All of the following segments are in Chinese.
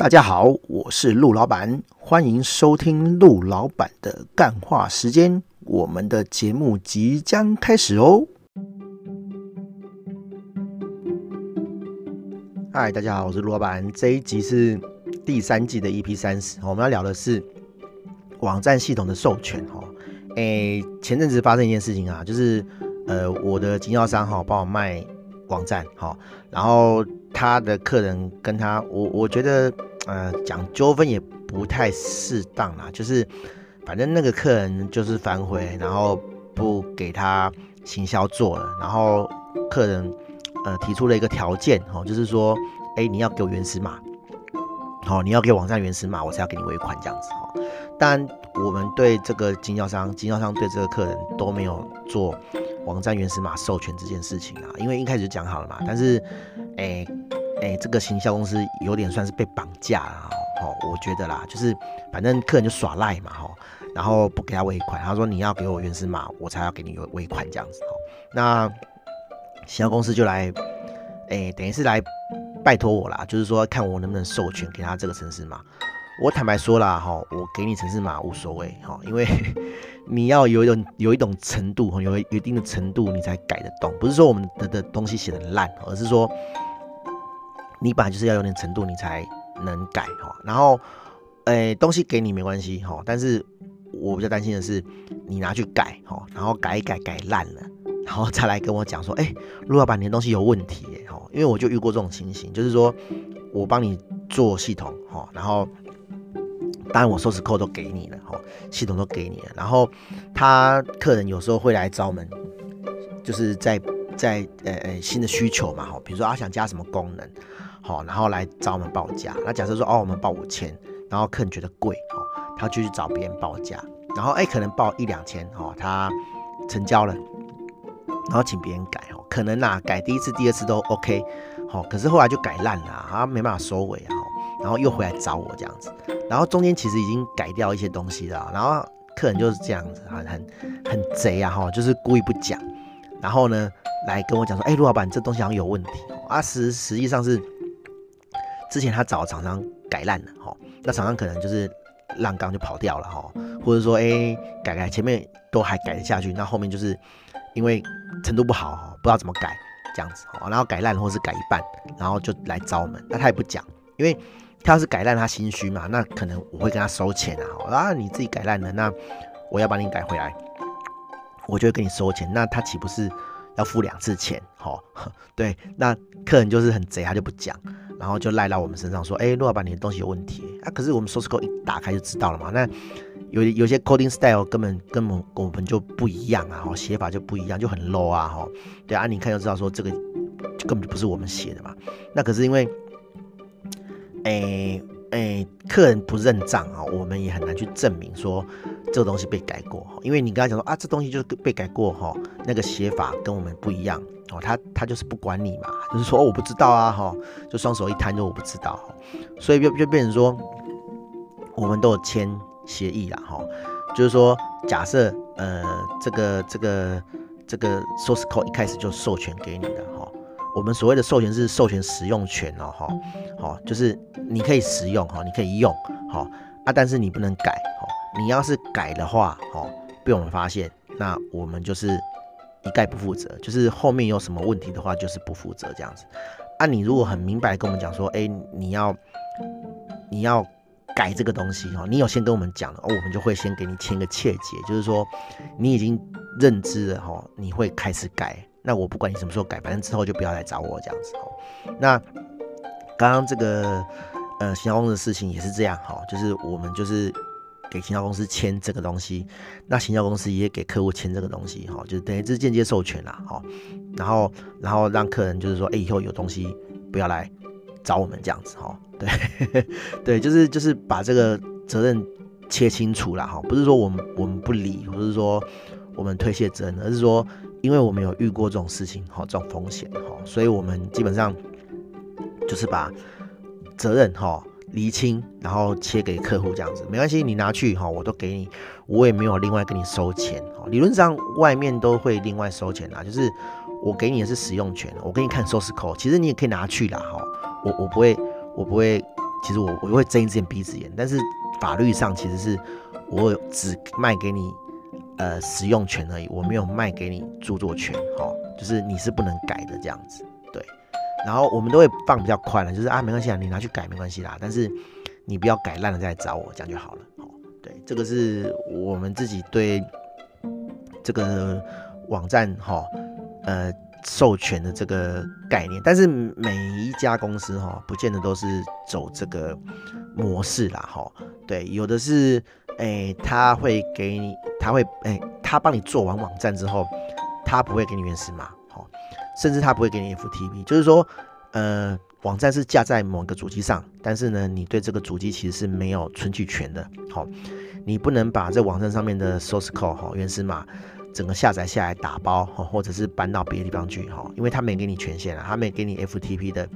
大家好，我是陆老板，欢迎收听陆老板的干话时间。我们的节目即将开始哦。嗨，大家好，我是陆老板。这一集是第三季的 EP 三十，我们要聊的是网站系统的授权。哈，诶，前阵子发生一件事情啊，就是呃，我的经销商哈帮我卖网站，哈，然后他的客人跟他，我我觉得。呃，讲纠纷也不太适当啦，就是反正那个客人就是反悔，然后不给他行销做了，然后客人呃提出了一个条件哦，就是说，哎，你要给我原始码，好，你要给网站原始码，我才要给你尾款这样子哦。但我们对这个经销商，经销商对这个客人都没有做网站原始码授权这件事情啊，因为一开始就讲好了嘛，但是，哎。哎，这个行销公司有点算是被绑架了哈，我觉得啦，就是反正客人就耍赖嘛哈，然后不给他尾款，他说你要给我原始码，我才要给你尾款这样子哈。那行销公司就来，哎，等于是来拜托我啦，就是说看我能不能授权给他这个城市码。我坦白说啦哈，我给你城市码无所谓哈，因为 你要有一种有一种程度，有一定的程度你才改得动，不是说我们的的东西写得烂，而是说。你本来就是要有点程度，你才能改哈。然后，诶、东西给你没关系哈，但是我比较担心的是，你拿去改哈，然后改一改改烂了，然后再来跟我讲说，哎、欸，陆老板，你的东西有问题哈。因为我就遇过这种情形，就是说我帮你做系统哈，然后当然我 source code 都给你了哈，系统都给你了，然后他客人有时候会来找我们，就是在在呃呃新的需求嘛哈，比如说他想加什么功能。好，然后来找我们报价。那假设说，哦，我们报五千，然后客人觉得贵，哦，他就去找别人报价。然后，哎，可能报一两千，哦，他成交了，然后请别人改，哦，可能呐、啊，改第一次、第二次都 OK，好，可是后来就改烂了，他没办法收尾啊，然后又回来找我这样子。然后中间其实已经改掉一些东西了，然后客人就是这样子，很很很贼啊，哈，就是故意不讲，然后呢，来跟我讲说，哎，陆老板，这东西好像有问题，啊，实实际上是。之前他找厂商改烂了哈，那厂商可能就是浪缸就跑掉了哈，或者说哎、改改前面都还改得下去，那后面就是因为程度不好哈，不知道怎么改这样子，然后改烂或是改一半，然后就来找我们，那他也不讲，因为他要是改烂他心虚嘛，那可能我会跟他收钱啊，啊你自己改烂了，那我要把你改回来，我就会跟你收钱，那他岂不是要付两次钱？哈，对，那客人就是很贼，他就不讲。然后就赖到我们身上说，哎，陆老板，你的东西有问题啊！可是我们 source code 一打开就知道了嘛。那有有些 coding style 根本根本跟我们就不一样啊，哈，写法就不一样，就很 low 啊，哈。对啊，你看就知道说这个根本就不是我们写的嘛。那可是因为，哎哎，客人不认账啊，我们也很难去证明说这个东西被改过。因为你刚才讲说啊，这东西就是被改过哈，那个写法跟我们不一样。哦，他他就是不管你嘛，就是说我不知道啊，哈，就双手一摊就我不知道，所以就就变成说，我们都有签协议啦，哈，就是说假设呃这个这个这个 source code 一开始就授权给你的哈，我们所谓的授权是授权使用权哦，哈，好，就是你可以使用哈，你可以用，好啊，但是你不能改，哈，你要是改的话，哈，被我们发现，那我们就是。一概不负责，就是后面有什么问题的话，就是不负责这样子。啊，你如果很明白跟我们讲说，哎、你要你要改这个东西哈，你有先跟我们讲了，哦，我们就会先给你签个切结，就是说你已经认知了哈，你会开始改。那我不管你什么时候改，反正之后就不要来找我这样子。那刚刚这个呃行销的事情也是这样哈，就是我们就是。给行销公司签这个东西，那行销公司也给客户签这个东西，哈，就是等于是间接授权啦，哈，然后然后让客人就是说，哎，以后有东西不要来找我们这样子，哈，对，对，就是就是把这个责任切清楚了，哈，不是说我们我们不理，或是说我们推卸责任，而是说因为我们有遇过这种事情，哈，这种风险，哈，所以我们基本上就是把责任，哈。厘清，然后切给客户这样子没关系，你拿去哈，我都给你，我也没有另外跟你收钱哈。理论上外面都会另外收钱啦，就是我给你的是使用权，我给你看 source code，其实你也可以拿去啦哈。我我不会我不会其实我我会睁一只眼闭一只眼，但是法律上其实是我只卖给你呃使用权而已，我没有卖给你著作权，哈，就是你是不能改的这样子，然后我们都会放比较宽了，就是啊没关系啊，你拿去改没关系啦，但是你不要改烂了再来找我，这样就好了，哦，对，这个是我们自己对这个网站哈，呃。授权的这个概念，但是每一家公司哈，不见得都是走这个模式啦哈。对，有的是诶，他会给你，他会诶，他帮你做完网站之后，他不会给你原始码，甚至他不会给你 FTP，就是说，呃，网站是架在某个主机上，但是呢，你对这个主机其实是没有存取权的，好，你不能把这网站上面的 source code 哈，原始码。整个下载下来打包，或者是搬到别的地方去，哈，因为他没给你权限啊，他没给你 FTP 的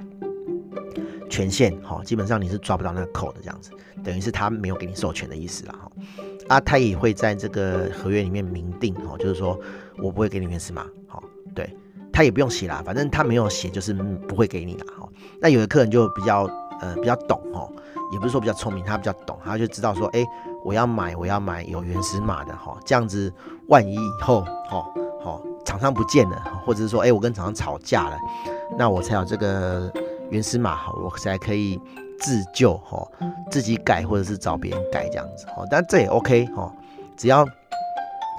权限，哈，基本上你是抓不到那个 code 的这样子，等于是他没有给你授权的意思啦，哈，啊，他也会在这个合约里面明定，哈，就是说我不会给你原始码，哈，对，他也不用写啦，反正他没有写就是不会给你啦，哈，那有的客人就比较呃比较懂，哈，也不是说比较聪明，他比较懂，他就知道说，哎。我要买，我要买有原始码的哈，这样子万一以后哈，好厂商不见了，或者是说，哎，我跟厂商吵架了，那我才有这个原始码哈，我才可以自救哈，自己改或者是找别人改这样子哈，但这也 OK 哈，只要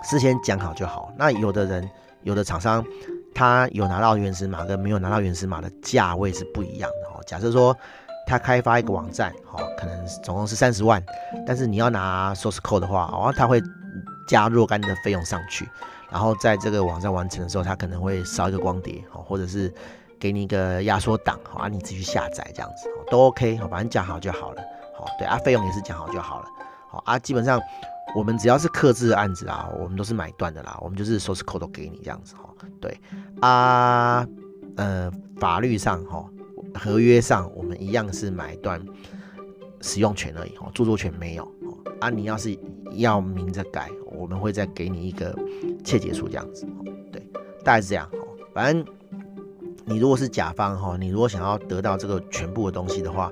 事先讲好就好。那有的人，有的厂商，他有拿到原始码跟没有拿到原始码的价位是不一样的哦。假设说。他开发一个网站，好，可能总共是三十万，但是你要拿 source code 的话，哦，他会加若干的费用上去，然后在这个网站完成的时候，他可能会烧一个光碟，好，或者是给你一个压缩档，好，啊，你自己去下载这样子，都 OK，好，反正讲好就好了，好，对啊，费用也是讲好就好了，好啊，基本上我们只要是克制的案子啊，我们都是买断的啦，我们就是 source code 都给你这样子，哈，对啊，呃，法律上哈。合约上，我们一样是买断使用权而已，哦，著作权没有，啊，你要是要明着改，我们会再给你一个切结书这样子，对，大概是这样，反正你如果是甲方哈，你如果想要得到这个全部的东西的话，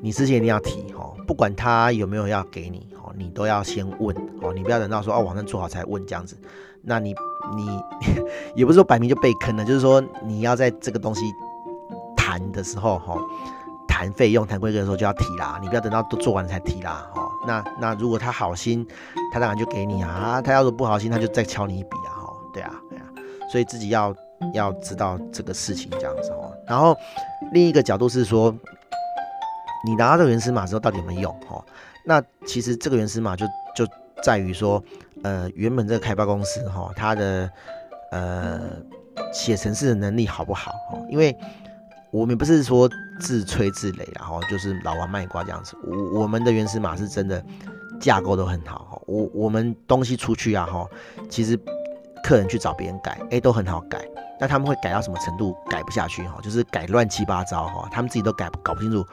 你之前一定要提哈，不管他有没有要给你，你都要先问，哦，你不要等到说哦网站做好才问这样子，那你你 也不是说摆明就被坑了，就是说你要在这个东西。谈的时候，哈，谈费用、谈规格的时候就要提啦，你不要等到都做完才提啦，哦。那那如果他好心，他当然就给你啊；他要是不好心，他就再敲你一笔啊，哈。对啊，对啊。所以自己要要知道这个事情这样子哦。然后另一个角度是说，你拿到这个原始码之后到底有没有用？哈，那其实这个原始码就就在于说，呃，原本这个开发公司哈，它的呃写程式的能力好不好？哦，因为。我们不是说自吹自擂，然后就是老王卖瓜这样子。我我们的原始码是真的架构都很好哈。我我们东西出去啊哈，其实客人去找别人改，哎、都很好改。那他们会改到什么程度？改不下去哈，就是改乱七八糟哈，他们自己都改搞不清楚。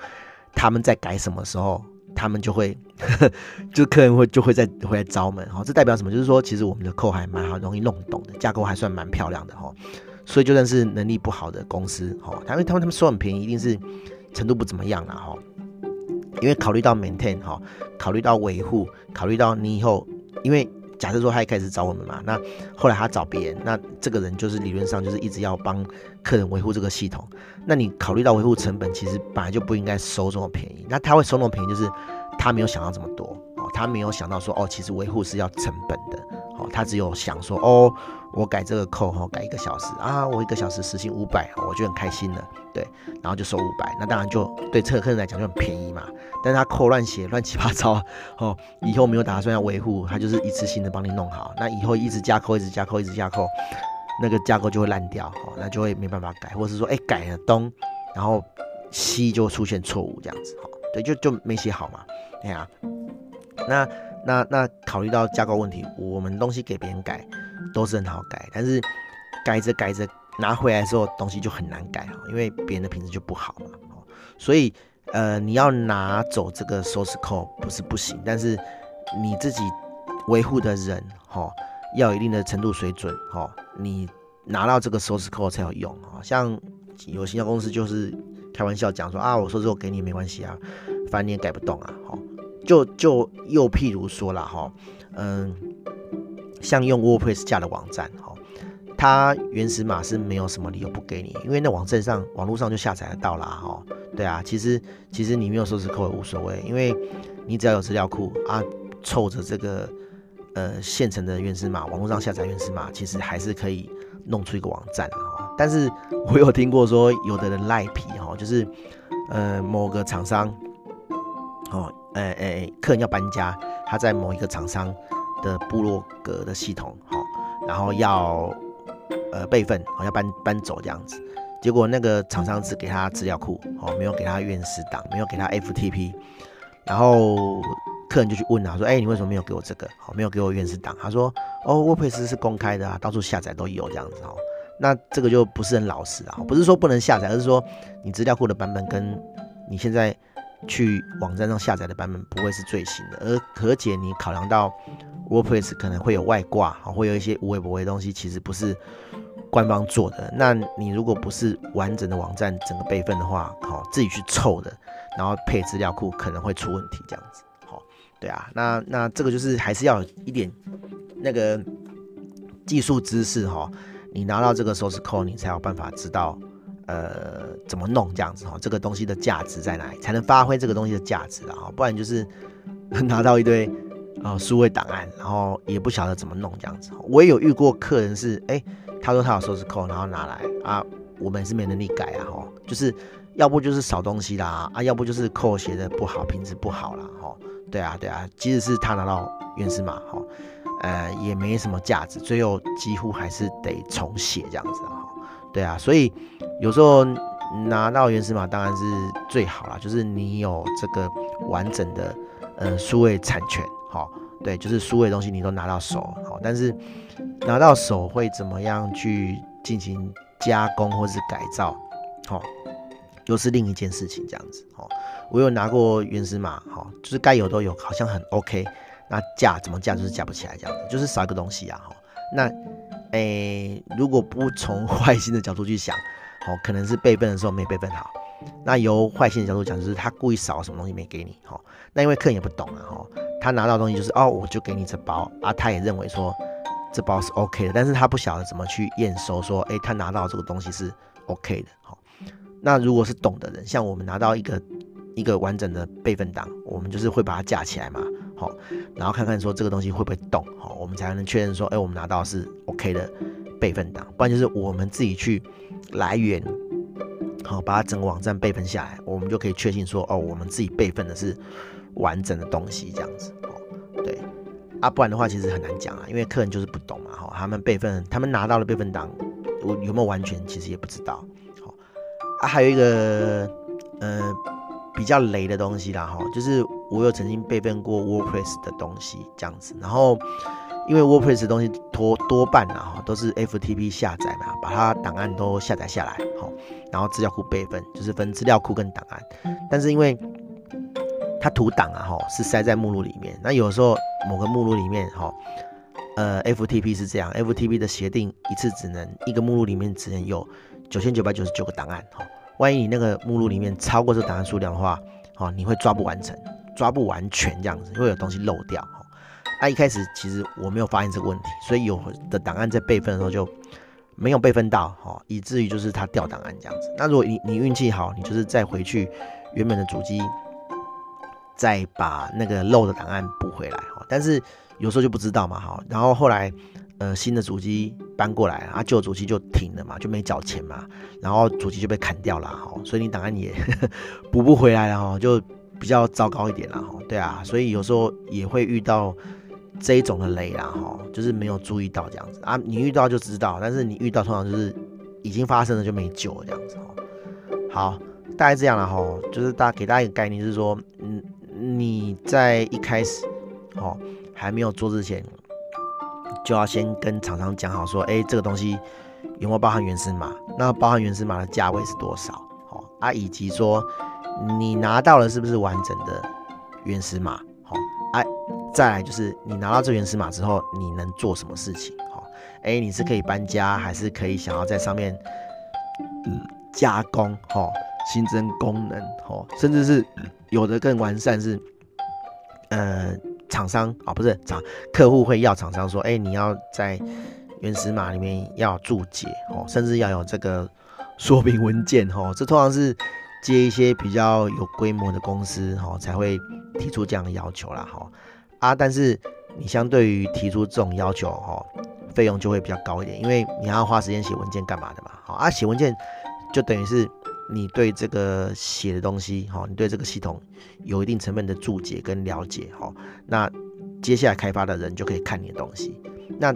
他们在改什么时候，他们就会，就客人会就会在会来找我们哈。这代表什么？就是说其实我们的扣还蛮好，容易弄懂的，架构还算蛮漂亮的哈。所以就算是能力不好的公司，哈，他们他们他们收很便宜，一定是程度不怎么样了，哈。因为考虑到 maintain，哈，考虑到维护，考虑到你以后，因为假设说他一开始找我们嘛，那后来他找别人，那这个人就是理论上就是一直要帮客人维护这个系统。那你考虑到维护成本，其实本来就不应该收这么便宜。那他会收那么便宜，就是他没有想到这么多，哦，他没有想到说，哦，其实维护是要成本的，哦，他只有想说，哦。我改这个扣哈，改一个小时啊，我一个小时时薪五百，我就很开心了，对，然后就收五百，那当然就对这个客人来讲就很便宜嘛。但是他扣乱写，乱七八糟 哦，以后没有打算要维护，他就是一次性的帮你弄好，那以后一直加扣，一直加扣，一直加扣，那个架构就会烂掉，哦，那就会没办法改，或者是说，哎，改了东，然后西就出现错误这样子，哦，对，就就没写好嘛，对啊，那那那考虑到架构问题，我们东西给别人改。都是很好改，但是改着改着拿回来之后，东西就很难改啊，因为别人的品质就不好嘛。所以呃，你要拿走这个 source code 不是不行，但是你自己维护的人哈，要有一定的程度水准哈，你拿到这个 source code 才有用啊。像有些公司就是开玩笑讲说啊，我说之后给你没关系啊，反正你也改不动啊，哈，就就又譬如说了哈，嗯，像用 WordPress 架的网站，哈，它原始码是没有什么理由不给你，因为那网站上网络上就下载得到啦，哈，对啊，其实其实你没有 source code 也无所谓，因为你只要有资料库啊，凑着这个呃现成的原始码，网络上下载原始码，其实还是可以弄出一个网站哈。但是我有听过说，有的人赖皮，就是呃某个厂商，哦，哎哎，客人要搬家，他在某一个厂商的部落格的系统，哈，然后要呃备份，好要搬搬走这样子，结果那个厂商只给他资料库，哦，没有给他原始档，没有给他 FTP，然后。客人就去问他说：“哎、你为什么没有给我这个？好，没有给我原始档。”他说：“哦沃佩斯是公开的啊，到处下载都有这样子哦。那这个就不是很老实啊，不是说不能下载，而是说你资料库的版本跟你现在去网站上下载的版本不会是最新的，而而且你考量到 WordPress 可能会有外挂，会有一些无微不微的东西，其实不是官方做的。那你如果不是完整的网站整个备份的话，好，自己去凑的，然后配资料库可能会出问题这样子。”对啊，那那这个就是还是要有一点那个技术知识哈，你拿到这个 source code，你才有办法知道呃怎么弄这样子哈，这个东西的价值在哪里，才能发挥这个东西的价值啊，不然就是拿到一堆啊数位档案，然后也不晓得怎么弄这样子。我也有遇过客人是哎，他说他有 source code，然后拿来啊，我们是没能力改啊哈，就是要不就是少东西啦啊，要不就是 code 写的不好，品质不好啦。哈。对啊，对啊，即使是他拿到原始码哈，呃，也没什么价值，最后几乎还是得重写这样子哈。对啊，所以有时候拿到原始码当然是最好啦，就是你有这个完整的呃数位产权哈。对，就是数位东西你都拿到手好，但是拿到手会怎么样去进行加工或是改造，哈，又是另一件事情这样子哦。我有拿过原始码，哈，就是该有都有，好像很 OK。那架怎么架就是架不起来这样子，就是少一个东西啊，哈。那，诶、如果不从坏心的角度去想，哦，可能是备份的时候没备份好。那由坏心的角度讲，就是他故意少什么东西没给你，哈。那因为客人也不懂啊，哈，他拿到东西就是哦，我就给你这包啊，他也认为说这包是 OK 的，但是他不晓得怎么去验收，说，诶、他拿到这个东西是 OK 的，哈。那如果是懂的人，像我们拿到一个。一个完整的备份档，我们就是会把它架起来嘛，好，然后看看说这个东西会不会动，好，我们才能确认说，哎，我们拿到是 OK 的备份档，不然就是我们自己去来源，好，把它整个网站备份下来，我们就可以确信说，哦，我们自己备份的是完整的东西，这样子，哦，对，啊，不然的话其实很难讲啊，因为客人就是不懂嘛，哈，他们备份，他们拿到了备份档，我有没有完全，其实也不知道，啊，还有一个，呃。比较雷的东西啦，哈，就是我有曾经备份过 WordPress 的东西这样子，然后因为 WordPress 的东西多多半啊，哈，都是 FTP 下载嘛，把它档案都下载下来，好，然后资料库备份就是分资料库跟档案，但是因为它图档啊，哈，是塞在目录里面，那有时候某个目录里面，哈，呃，FTP 是这样，FTP 的协定一次只能一个目录里面只能有九千九百九十九个档案，哈。万一你那个目录里面超过这档案数量的话，哦，你会抓不完成，抓不完全这样子，会有东西漏掉。哈，啊，一开始其实我没有发现这个问题，所以有的档案在备份的时候就没有备份到，哈，以至于就是它掉档案这样子。那如果你你运气好，你就是再回去原本的主机，再把那个漏的档案补回来，哈。但是有时候就不知道嘛，哈。然后后来。呃，新的主机搬过来，啊，旧主机就停了嘛，就没缴钱嘛，然后主机就被砍掉了哈，所以你档案也 补不回来了哈，就比较糟糕一点了哈。对啊，所以有时候也会遇到这一种的雷啦哈，就是没有注意到这样子啊，你遇到就知道，但是你遇到通常就是已经发生了就没救了这样子哈。好，大概这样了哈，就是大给大家一个概念，就是说，嗯，你在一开始哦还没有做之前。就要先跟厂商讲好，说，哎、这个东西有没有包含原始码？那包含原始码的价位是多少？哦啊，以及说你拿到了是不是完整的原始码？好，哎，再来就是你拿到这原始码之后，你能做什么事情？好，哎，你是可以搬家，还是可以想要在上面、嗯、加工？哈，新增功能，哦，甚至是有的更完善是，呃，厂商啊，不是厂客户会要厂商说，哎，你要在原始码里面要注解，哦，甚至要有这个说明文件，哦，这通常是接一些比较有规模的公司，哦，才会提出这样的要求啦，哈，啊，但是你相对于提出这种要求，哦，费用就会比较高一点，因为你还要花时间写文件干嘛的嘛，好啊，写文件就等于是。你对这个写的东西，哈，你对这个系统有一定成分的注解跟了解，哈，那接下来开发的人就可以看你的东西。那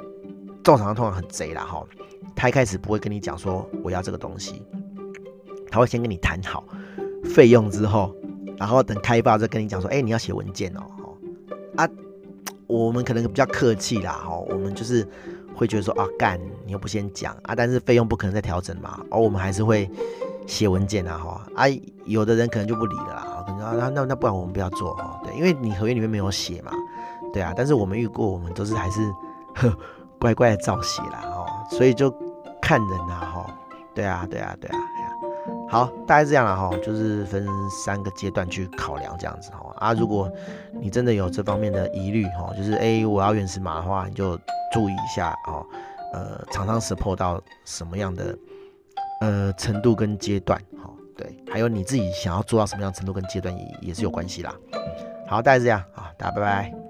正常通常很贼啦，哈，他一开始不会跟你讲说我要这个东西，他会先跟你谈好费用之后，然后等开发再跟你讲说，哎，你要写文件哦，哈啊，我们可能比较客气啦，哈，我们就是会觉得说啊，干，你又不先讲啊，但是费用不可能再调整嘛，而我们还是会。写文件啊，哈。啊，有的人可能就不理了啦，可能啊，那那那不然我们不要做哈，对，因为你合约里面没有写嘛，对啊，但是我们遇过，我们都是还是呵 乖乖的照写啦，哈，所以就看人呐，哈，对啊，对啊，对啊，好，大概这样了哈，就是分三个阶段去考量这样子哈，啊，如果你真的有这方面的疑虑哈，就是哎，我要原始码的话，你就注意一下哦，呃，厂商 support 到什么样的。呃，程度跟阶段，好，对，还有你自己想要做到什么样程度跟阶段也也是有关系啦。好，大概是这样，啊，大家拜拜。